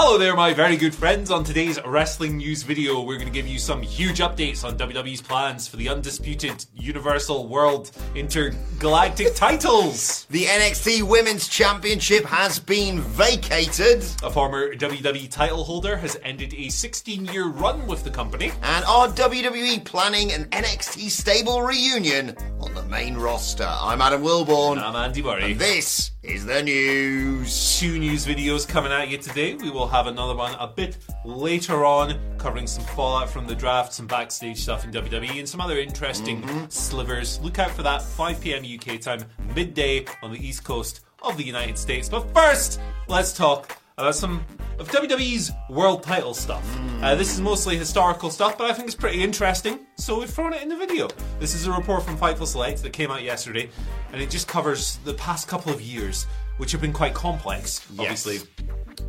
Hello there, my very good friends. On today's wrestling news video, we're going to give you some huge updates on WWE's plans for the undisputed Universal World Intergalactic titles. The NXT Women's Championship has been vacated. A former WWE title holder has ended a 16 year run with the company. And are WWE planning an NXT stable reunion on the main roster? I'm Adam Wilbourn. I'm Andy Murray. And this is the news. Two news videos coming at you today. We will have another one a bit later on, covering some fallout from the draft, some backstage stuff in WWE, and some other interesting mm-hmm. slivers. Look out for that 5 p.m. UK time, midday on the east coast of the United States. But first, let's talk about some of WWE's world title stuff. Mm. Uh, this is mostly historical stuff, but I think it's pretty interesting, so we've thrown it in the video. This is a report from Fightful Select that came out yesterday, and it just covers the past couple of years, which have been quite complex, yes. obviously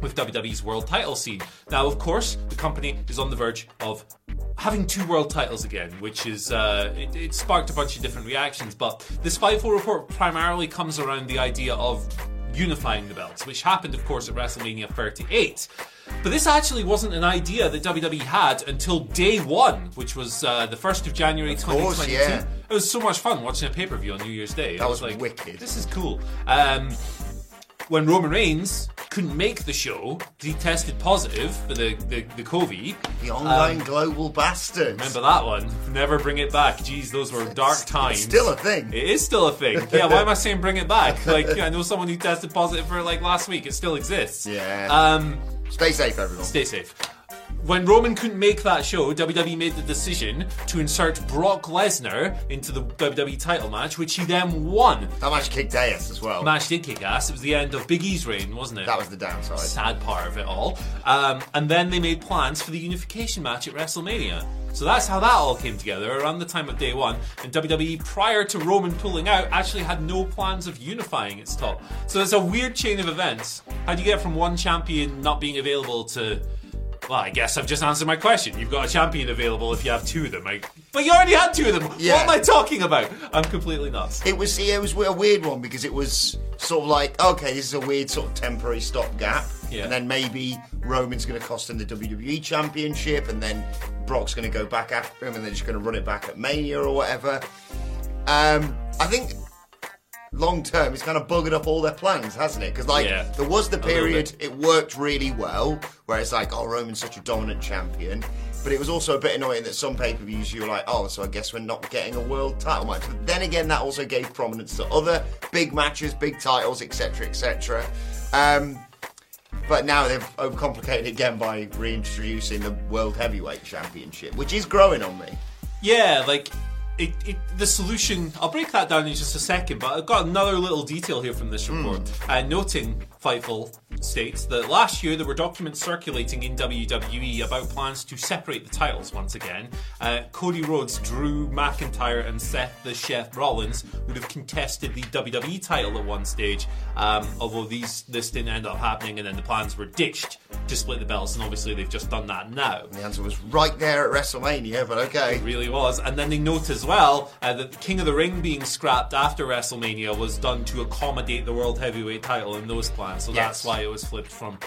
with WWE's world title scene. Now, of course, the company is on the verge of having two world titles again, which is uh, it, it, sparked a bunch of different reactions. But this Fightful report primarily comes around the idea of unifying the belts, which happened, of course, at WrestleMania 38. But this actually wasn't an idea that WWE had until day one, which was uh, the 1st of January of 2022. yeah. It was so much fun watching a pay per view on New Year's Day. That was, was like, wicked. This is cool. Um, when Roman Reigns couldn't make the show, he tested positive for the, the, the COVID. The online um, global bastard. Remember that one? Never bring it back. Jeez, those were dark times. It's still a thing. It is still a thing. Yeah, why am I saying bring it back? Like, I know someone who tested positive for like last week. It still exists. Yeah. Um, Stay safe, everyone. Stay safe. When Roman couldn't make that show, WWE made the decision to insert Brock Lesnar into the WWE title match, which he then won. That match kicked ass as well. Match did kick ass. It was the end of Big E's reign, wasn't it? That was the downside. Sad part of it all. Um, and then they made plans for the unification match at WrestleMania. So that's how that all came together around the time of day one. And WWE, prior to Roman pulling out, actually had no plans of unifying its top. So it's a weird chain of events. How do you get from one champion not being available to well, I guess I've just answered my question. You've got a champion available if you have two of them. I, but you already had two of them. Yeah. What am I talking about? I'm completely nuts. It was it was a weird one because it was sort of like okay, this is a weird sort of temporary stopgap, yeah. and then maybe Roman's going to cost him the WWE Championship, and then Brock's going to go back after him, and they're just going to run it back at Mania or whatever. Um, I think long term, it's kind of buggered up all their plans, hasn't it? Because like yeah, there was the period it worked really well, where it's like, oh, Roman's such a dominant champion. But it was also a bit annoying that some pay per views you were like, oh, so I guess we're not getting a world title match. But then again, that also gave prominence to other big matches, big titles, etc., etc. Um, but now they've overcomplicated it again by reintroducing the World Heavyweight Championship, which is growing on me. Yeah, like it, it, the solution, I'll break that down in just a second, but I've got another little detail here from this report, mm. uh, noting Fightful states that last year there were documents circulating in WWE about plans to separate the titles once again. Uh, Cody Rhodes, Drew McIntyre, and Seth the Chef Rollins would have contested the WWE title at one stage, um, although these this didn't end up happening, and then the plans were ditched to split the belts, and obviously they've just done that now. The answer was right there at WrestleMania, but okay. It really was. And then they note as well uh, that the King of the Ring being scrapped after WrestleMania was done to accommodate the World Heavyweight title in those plans, so yes. that's why it was flipped from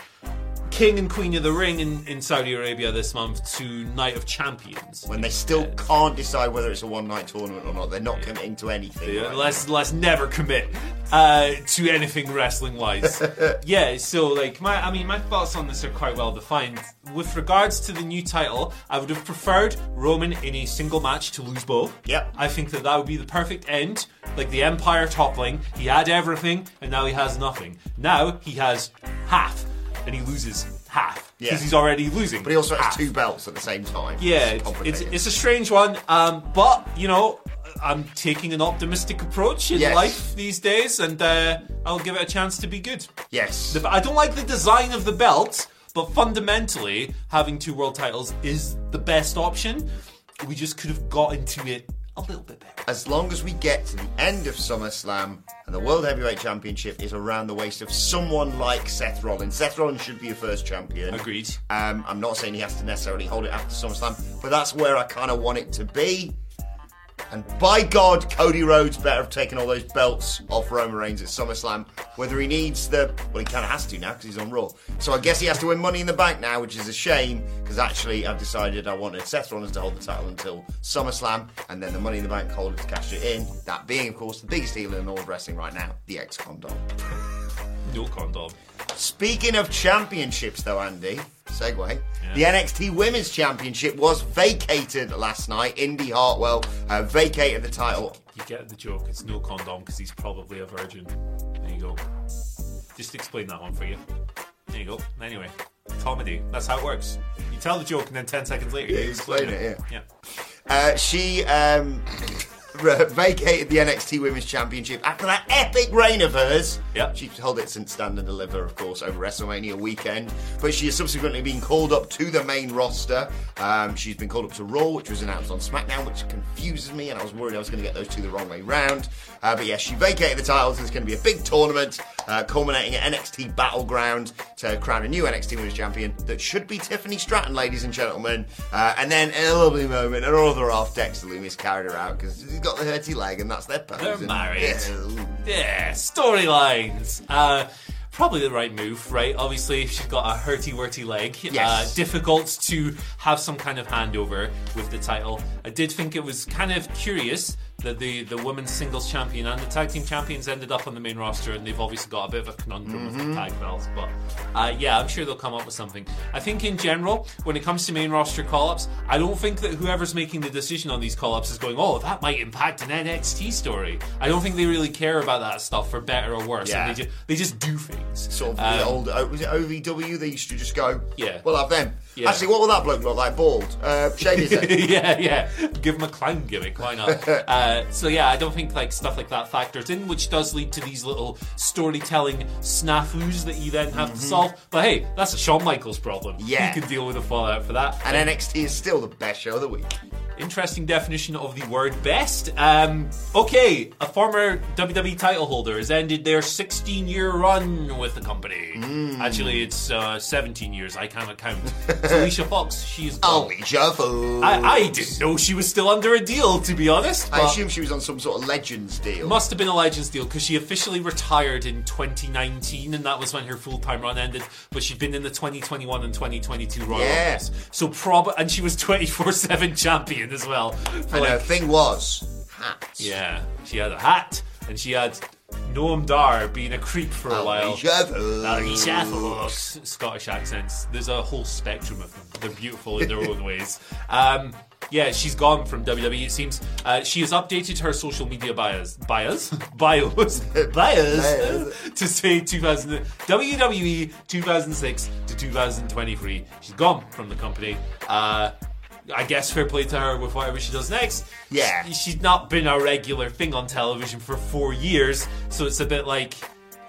king and queen of the ring in, in Saudi Arabia this month to Night of Champions. When they still can't decide whether it's a one night tournament or not, they're not committing to anything. Yeah, right let's let's never commit uh, to anything wrestling wise. yeah, so like my I mean my thoughts on this are quite well defined. With regards to the new title, I would have preferred Roman in a single match to lose both. Yep. I think that that would be the perfect end. Like the Empire toppling, he had everything and now he has nothing. Now he has half and he loses half because Yeah. he's already losing. But he also has two belts at the same time. Yeah, It's it's, it's, a strange one, um, but you know, I'm taking an optimistic approach in Yes. life these days, and uh, I'll give it a chance to be good. yes. I don't like the design of the belt, but fundamentally, having two world titles is the best option. We just could have got into it a little bit better. as long as we get to the end of SummerSlam and the World Heavyweight Championship is around the waist of someone like Seth Rollins. Seth Rollins should be your first champion. Agreed. Um, I'm not saying he has to necessarily hold it after SummerSlam, but that's where I kind of want it to be. And by God, Cody Rhodes better have taken all those belts off Roman Reigns at SummerSlam. Whether he needs the, well, he kind of has to now because he's on Raw. So I guess he has to win Money in the Bank now, which is a shame because actually I've decided I wanted Seth Rollins to hold the title until SummerSlam, and then the Money in the Bank holder to cash it in. That being, of course, the biggest deal in all of wrestling right now, the X-Con doll. No condom. Speaking of championships, though, Andy, segue. The NXT Women's Championship was vacated last night. Indi Hartwell uh, vacated the title. You get the joke. It's no condom because he's probably a virgin. There you go. Just explain that one for you. There you go. Anyway, comedy. That's how it works. You tell the joke and then ten seconds later Yeah, you explain it, Yeah. Uh, she um, vacated the NXT Women's Championship after that epic reign of hers. Yep. She's held it since Stand and Deliver, of course, over WrestleMania weekend. But she has subsequently been called up to the main roster. Um, she's been called up to Raw, which was announced on SmackDown, which confuses me, and I was worried I was going to get those two the wrong way round. Uh, but yeah, she vacated the titles. There's going to be a big tournament uh, culminating at NXT Battleground to crown a new NXT Women's Champion that should be Tiffany Stratton, ladies and gentlemen. Uh, and then in a lovely moment, her other half, Dexter Lumis, carried her out because he's got the hurty leg, and that's their pose. They're And- married. Yeah. Yeah, storylines. Uh, probably the right move, right? Obviously, she's got a hurty-worty leg. Yes. Uh, difficult to have some kind of handover with the title. I did think it was kind of curious that the, the women's singles champion and the tag team champions ended up on the main roster, and they've obviously got a bit of a conundrum with the tag belts. But uh, yeah, I'm sure they'll come up with something. I think in general, when it comes to main roster call-ups, I don't think that whoever's making the decision on these call-ups is going, "Oh, that might impact an NXT story." I don't think they really care about that stuff for better or worse. Yeah. They just they just do things. Sort of the Um, old, oh, was it OVW? They used to just go, Yeah. we'll have them. Yeah. Actually, what will that bloke look like? Bald. Uh, shave his head. yeah, yeah. Give him a clown gimmick. Why not? uh, so yeah, I don't think like stuff like that factors in, which does lead to these little storytelling snafus that you then have to solve. But hey, that's a Shawn Michaels problem. Mm-hmm. Yeah. he can deal with the fallout for that. And NXT is still the best show of the week. Interesting definition of the word best. Um, okay, a former WWE title holder has ended their 16 year run with the company. Mm. Actually, it's uh, 17 years. I cannot count. It's Alicia Fox. She's. Alicia Fox. I, I didn't know she was still under a deal, to be honest. I assume she was on some sort of Legends deal. must have been a Legends deal because she officially retired in 2019, and that was when her full time run ended. But she'd been in the 2021 and 2022 Royal Yeah. So prob and she was 24 seven champion as well. And like her thing was hats. yeah, she had a hat, and she had Noam Dar being a creep for a while. Fox. Scottish accents. There's a whole spectrum of them. They're beautiful in their own ways. Um, yeah, she's gone from WWE. It seems uh, she has updated her social media bios, bios, bios, bios to say 2000 WWE 2006 to 2023. She's gone from the company. Uh, I guess fair play to her with whatever she does next. Yeah. She- she's not been a regular thing on television for four years, so it's a bit like,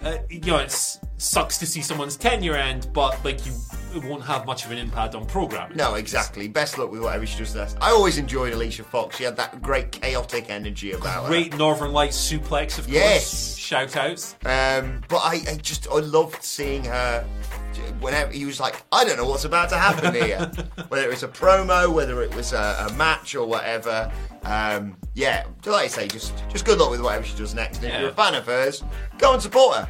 uh, you know, it sucks to see someone's tenure end, but like you, it won't have much of an impact on programming. No, exactly. Best luck with whatever she does next. I always enjoyed Alicia Fox. She had that great chaotic energy about her. Great Northern Lights suplex, of Yes. course. Shout outs. Um, but I, I just I loved seeing her. Whenever he was like, I don't know what's about to happen here. whether it was a promo, whether it was a, a match or whatever. Um, yeah, like I say, just just good luck with whatever she does next. And if you're a fan of hers, go and support her.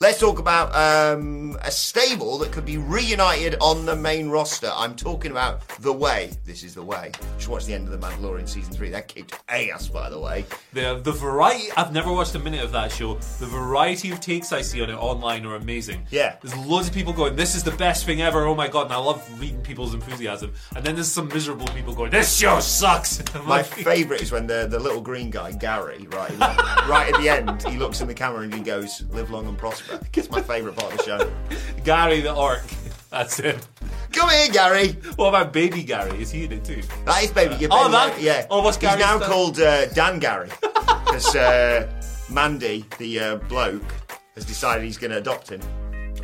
let's talk about um, a stable that could be reunited on the main roster. I'm talking about The Way. This is The Way. Just watch the end of The Mandalorian season three. That kicked ass, by the way. The the variety. I've never watched a minute of that show. The variety of takes I see on it online are amazing. Yeah. There's loads of people going, "This is the best thing ever." Oh my god! And I love reading people's enthusiasm. And then there's some miserable people going, "This show sucks." My favourite is when the, the little green guy, Gary, right, right at the end, he looks in the camera and he goes, "Live long and prosper." It's my favourite part of the show. Gary the Orc. That's him. Come here, Gary. What about Baby Gary? Is he in it too? That is baby. Your Oh, baby that- Gary, yeah. oh, what's He's Gary's now son? called uh, Dan Gary because uh, Mandy, the uh, bloke, has decided he's going to adopt him.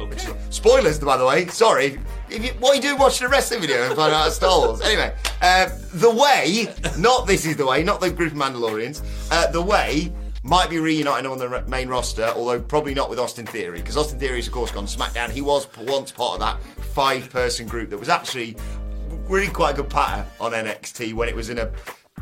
Okay. Spoilers, by the way. Sorry. If you, what are you doing watching the rest of the video and find out Star Wars? Anyway, uh, The Way, not This Is The Way, not the group of Mandalorians, uh, The Way might be reuniting on the main roster, although probably not with Austin Theory, because Austin Theory has, of course, gone SmackDown. He was once part of that five person group that was actually really quite a good patter on NXT when it was in a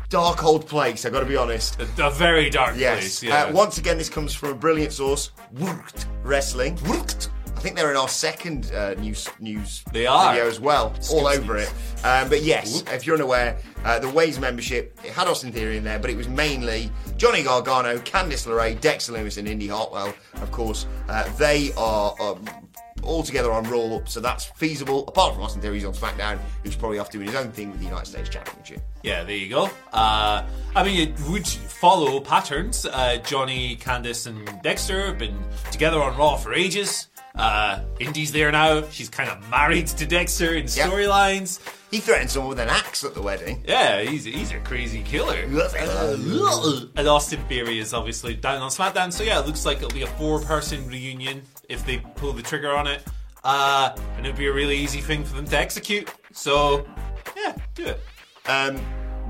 dark old place, I've got to be honest. A, a very dark Yes. place. Yeah. Uh, once again, this comes from a brilliant source, WRKD Wrestling. WRKD. I think they're in our second uh, news news They are. video as well, all over news. it. Um, but yes, if you're unaware, uh, the Ways membership it had Austin Theory in there, but it was mainly Johnny Gargano, Candice LeRae, Dexter Lumis, and Indi Hartwell. Of course, uh, they are. Um, all together on Raw, so that's feasible. Apart from Austin Theory's on SmackDown, who's probably off doing his own thing with the United States Championship. Yeah, there you go. Uh, I mean, it would follow patterns. Uh, Johnny, Candice, and Dexter have been together on Raw for ages. Uh, Indi's there now. She's kind of married to Dexter in Yep. storylines. He threatened someone with an axe at the wedding. Yeah, he's, he's a crazy killer. And Austin Theory is obviously down on SmackDown, so yeah, it looks like it'll be a four-person reunion if they pull the trigger on it. Uh, and it'll be a really easy thing for them to execute. So, yeah, do it. Um,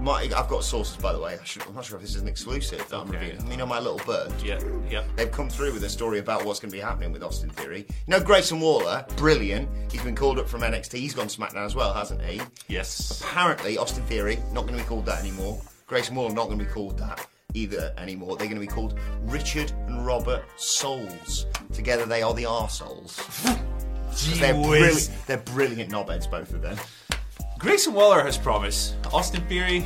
my, I've got sources, by the way. I should, I'm not sure if this is an exclusive that I'm Okay. revealing. You know, my little bird. Yeah, yeah. They've come through with a story about what's going to be happening with Austin Theory. You know, Grayson Waller, brilliant. He's been called up from NXT. He's gone SmackDown as well, hasn't he? Yes. Apparently, Austin Theory not going to be called that anymore. Grayson Waller not going to be called that either anymore. They're going to be called Richard and Robert Souls. Together, they are the arseholes. they're, Gee whiz. brilliant, they're brilliant knobheads, both of them. Grayson Waller has promised. Austin Theory,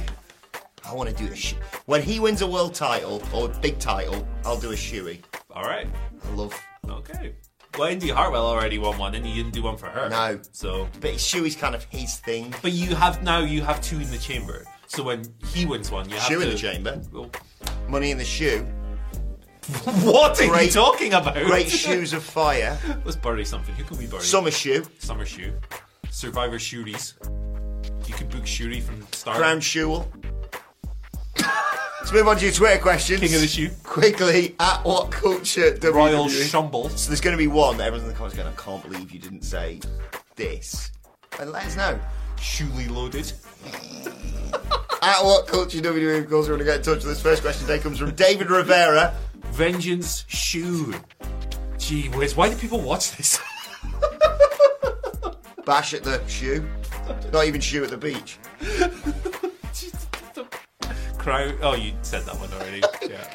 I want to do a sh- when he wins a world title or a big title. I'll do a shoey. all right. I love, Okay. Well, Indi Hartwell already won one, and he didn't do one for her. No. So, but shoey's kind of his thing. but you have now you have two in the chamber. So when he wins one, you have Shoe to. in the chamber, Well, money in the shoe, what are you Great- talking about? great shoes of fire, Let's bury something. Who can we bury? summer shoe, Summer shoe. Survivor Shooties. You can book Shooty from Star. crown shoe. Let's move on to your Twitter questions. King of the shoe. Quickly, at what culture WWE? Royal Shumble. So there's going to be one that everyone's in the comments going, I can't believe you didn't say this. And let us know. Shoely loaded. At what culture WWE of course we're going to get in touch with this first question today comes from David Rivera. Vengeance Shoe. Gee whiz, why do people watch this? Bash at the shoe. Not even shoe at the beach. crown. Oh, you said that one already. Yeah.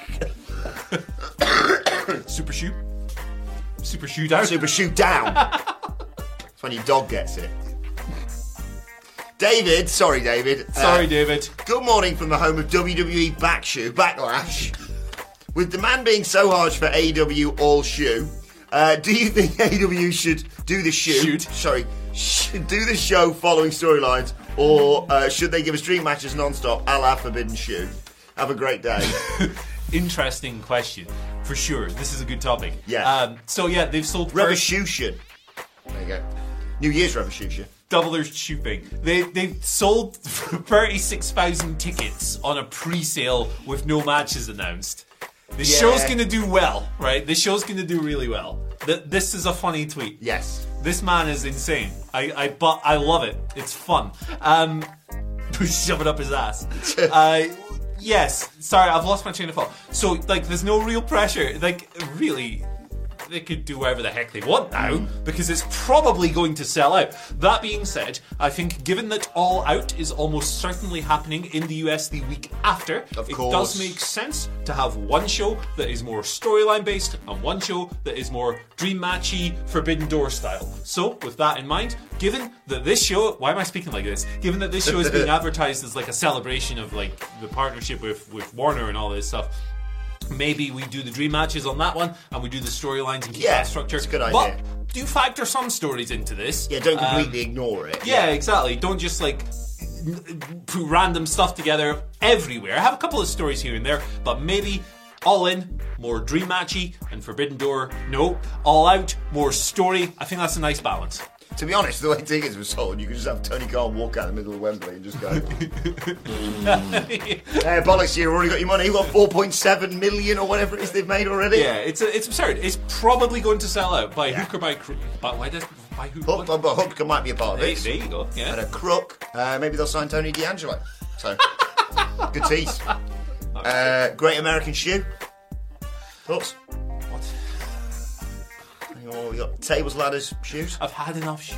Super shoot. Super shoot down. Super shoot down. It's when your dog gets it. David, sorry, David. Sorry, Uh, David. Good morning from the home of WWE Backshoe Backlash. With the demand being so harsh for AEW All Shoe, uh, do you think AEW should do the shoe? Shoot. Sorry, should do the show following storylines, or uh, should they give us dream matches non-stop, a la Forbidden Shoe? Have a great day. Interesting question. For sure. This is a good topic. Yeah. Um, so, yeah, they've sold first Revolution. There you go. New Year's Revolution. double their shooting. They they sold thirty six thousand tickets on a pre-sale with no matches announced. The Yeah. show's gonna do well, right? The show's gonna do really well. Th- this is a funny tweet. Yes. This man is insane. I, I but I love it. It's fun. Um, shove it up his ass. uh, yes. Sorry, I've lost my chain of thought. So like, there's no real pressure. Like, really. They could do whatever the heck they want now because it's probably going to sell out. That being said, I think given that All Out is almost certainly happening in the US the week after, Of it course. does make sense to have one show that is more storyline based and one show that is more dream matchy, Forbidden Door style. So, with that in mind, given that this show, why am I speaking like this? Given that this show is being advertised as like a celebration of like the partnership with with Warner and all this stuff. Maybe we do the dream matches on that one, and we do the storylines and keep Yeah, that structure. it's a good idea. But do factor some stories into this. Yeah, don't Um, completely ignore it. yeah, exactly. Don't just like put random stuff together everywhere. I have a couple of stories here and there, but maybe all in more dream matchy and Forbidden Door. No, all out more story. I think that's a nice balance. To be honest, the way tickets were sold, you could just have Tony Khan walk out in the middle of Wembley and just go, "Hey, bollocks, you've already got your money. You've got 4.7 million or whatever it is they've made already." Yeah, it's it's absurd. It's probably going to sell out by hook or by crook. But why does by hook? Hook, what? but Hook might be a part of There, it. there you go. And a crook, uh, maybe they'll sign Tony D'Angelo. So, good tease. Uh, Great American Shoe. Thoughts? Oh, we got tables, ladders, shoes. I've had enough shoes.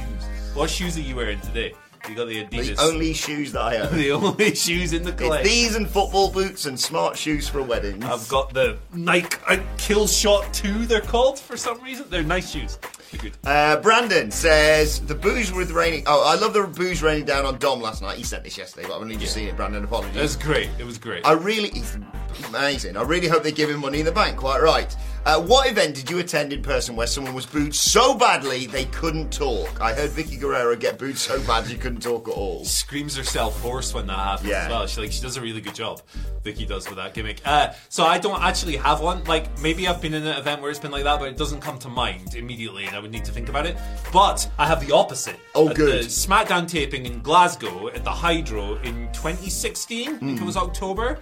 What shoes are you wearing today? You got the Adidas. The only shoes that I own. the only shoes in the It's collection. these and football boots and smart shoes for weddings. I've got the Nike uh, Kill Shot 2, they're called for some reason. They're nice shoes. They're good. Uh, Brandon says the booze was raining. Oh, I love the booze raining down on Dom last night. He sent this yesterday, but I've only just seen it. Brandon, apologies. It was great. It was great. I really, he's amazing. I really hope they give him money in the bank. Quite right. Uh, what event did you attend in person where someone was booed so badly they couldn't talk? I heard Vickie Guerrero get booed so bad she couldn't talk at all. Screams herself hoarse when that happens Yeah. as well. She like she does a really good job. Vicky does with that gimmick. Uh, so I don't actually have one. Like maybe I've been in an event where it's been like that, but it doesn't come to mind immediately, and I would need to think about it. But I have the opposite. Oh, At good. The SmackDown taping in Glasgow at the Hydro in 2016. I think it was October.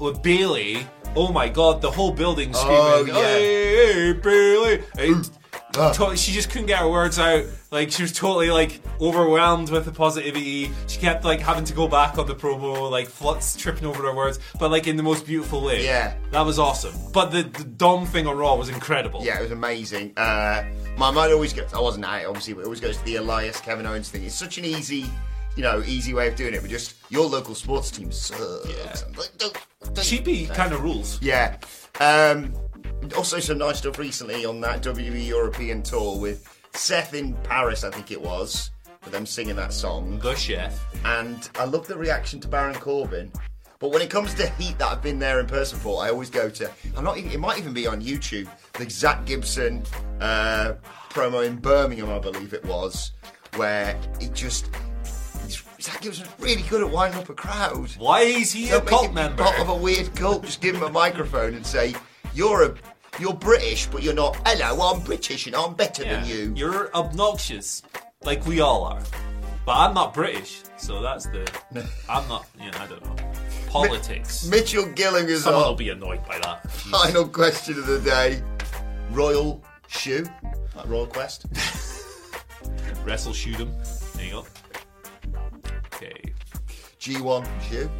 With Bayley. Oh my god, the whole building screaming, Oh, yeah. hey, hey, Bayley. And Ah. to- she just couldn't get her words out. Like she was totally like overwhelmed with the positivity. She kept like having to go back on the promo, like flux tripping over her words, but like in the most beautiful way. Yeah. that was awesome. But the, the Dom thing on Raw was incredible. Yeah, it was amazing. Uh, my mind always goes. I wasn't at it, obviously, but it always goes to the Elias Kevin Owens thing. It's such an easy, you know, easy way of doing it. But just your local sports team sucks. Yeah. Like, don't- don't- cheapy kind of rules. Yeah. Um, also, some nice stuff recently on that WWE European tour with Seth in Paris, I think it was, with them singing that song. The chef. And I love the reaction to Baron Corbin. But when it comes to heat that I've been there in person for, I always go to. I'm not. Even, it might even be on YouTube. The Zack Gibson uh, promo in Birmingham, I believe it was, where it just. Zack Gibson's really good at winding up a crowd. Why is he a Don't make cult member? Part of a weird cult. Just give him a microphone and say, "You're a, you're British, but you're not. Hello, I'm British and I'm better Yeah. than you." You're obnoxious, like we all are. But I'm not British, so that's the. I'm not. Yeah, I don't know. Politics. Mitchell Gilling is Someone will be annoyed by that. final question of the day. Royal shoe, like Royal Quest. Wrestle shoot him. There you go. Okay. G1 shoe.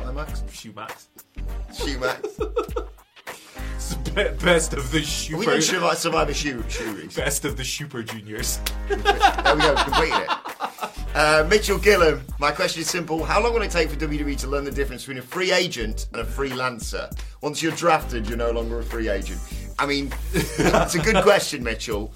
Climax. Shoe Max. Shoe Max. It's the be- best of the we super. didn't survive, survive a shoe shoe race. Best of the super juniors. There we go, completed it. Uh, Mitchell Gillam, my question is simple. How long will it take for WWE to learn the difference between a free agent and a freelancer? Once you're drafted, you're no longer a free agent. I mean, it's a good question, Mitchell.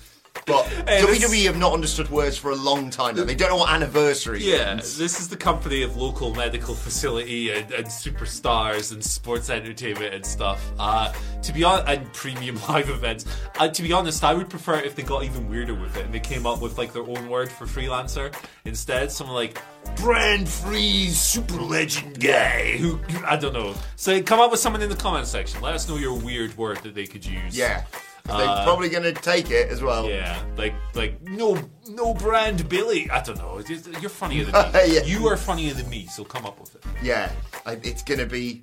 But Hey, this- WWE have not understood words for a long time now. They don't know what anniversary is. Yeah, means. this is the company of local medical facility and, and superstars and sports entertainment and stuff. Uh, to be honest, and premium live events. Uh, to be honest, I would prefer it if they got even weirder with it and they came up with like their own word for freelancer instead. Someone like brand free super legend guy who I don't know. So come up with someone in the comment section. Let us know your weird word that they could use. Yeah. They're Uh, probably going to take it as well. Yeah, like like no no brand Billy. I don't know. You're funnier than me. Yeah. You are funnier than me. So come up with it. Yeah, I- it's going to be.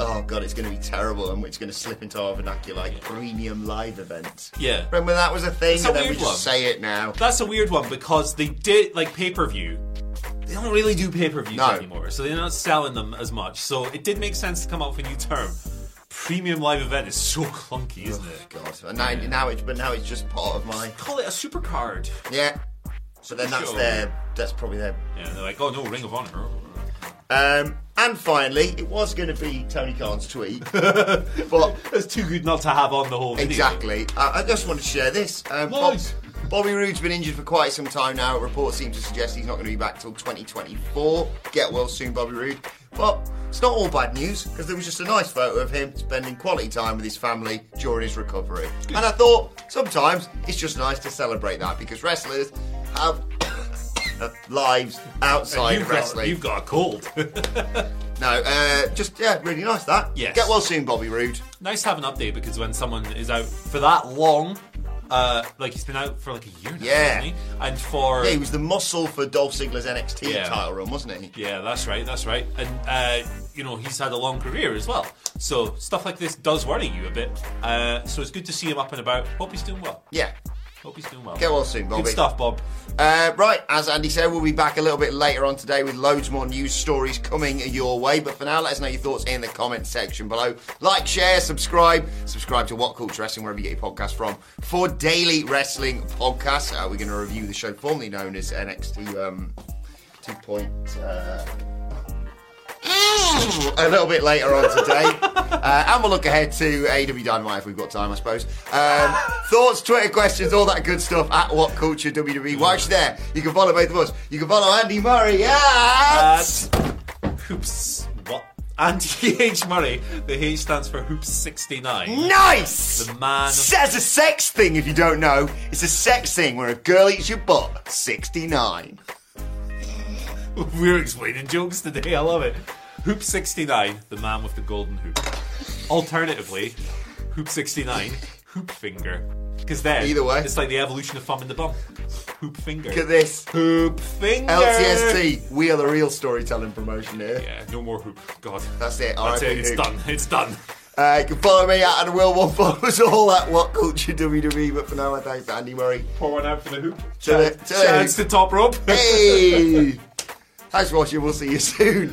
Oh god, it's going to be terrible, and it's going to slip into our vernacular like premium live events. Yeah. Remember that was a thing, It's a and then we weird just one. say it now. That's a weird one because they did like pay per view. They don't really do pay per views No. anymore, so they're not selling them as much. So it did make sense to come up with a new term. Premium live event is so clunky, isn't it? God, and now, now it's but now it's just part of my Call it a super card. yeah. So then that's their that's probably their. Yeah, they're like, oh no, Ring of Honor. Um, and finally, it was going to be Tony Khan's tweet, but It's too good not to have on the whole video. Exactly. Uh, I just want to share this. Um, Bob- Bobby Roode's been injured for quite some time now. Reports seem to suggest he's not going to be back till 2024. Get well soon, Bobby Roode. But it's not all bad news because there was just a nice photo of him spending quality time with his family during his recovery. And I thought sometimes it's just nice to celebrate that because wrestlers have lives outside You've got, wrestling. you've got a cold. No, uh, just yeah, really nice that. Yes. Get well soon, Bobby Roode. nice to have an update because when someone is out for that long, uh, like he's been out for like a year now, Yeah. hasn't he? And for Yeah, he was the muscle for Dolph Ziggler's NXT Yeah. title run, wasn't he? Yeah, that's right, that's right. And, uh, you know, he's had a long career as well. So stuff like this does worry you a bit. Uh, so it's good to see him up and about. Hope he's doing well. Yeah. Hope he's doing well. Get well soon, Bobby. Good stuff, Bob. Uh, right, as Andy said, we'll be back a little bit later on today with loads more news stories coming your way. But for now, let us know your thoughts in the comment section below. Like, share, subscribe. Subscribe to What Culture Wrestling, wherever you get your podcast from, for daily wrestling podcasts. Uh, we're going to review the show formerly known as NXT um, 2. Point, uh, a little bit later on today. uh, and we'll look ahead to AEW Dynamite if we've got time, I suppose. Um, thoughts, Twitter questions, all that good stuff at What Culture WWE. Watch there, you can follow both of us. You can follow Andy Murray at... Hoops. What? Andy H. Murray. The H stands for Hoops 69. Nice! The man. Says a sex thing if you don't know. It's a sex thing where a girl eats your butt. 69. We're explaining jokes today. I love it. Hoop 69, the man with the golden hoop. Alternatively, Hoop 69, hoop finger. Because then, Either way. it's like the evolution of thumb in the bum. Hoop finger. Look at this. Hoop finger. LTST. We are the real storytelling promotion here. Yeah, no more hoop. God. That's it. That's it. It's hoop. done. It's done. Uh, you can follow me at and Will One follow us all at What Culture WWE. But for now, my thanks to Andy Murray. Pour one out for the hoop. To the- to the Shouts to top rope. Hey! Thanks for watching. We'll see you soon.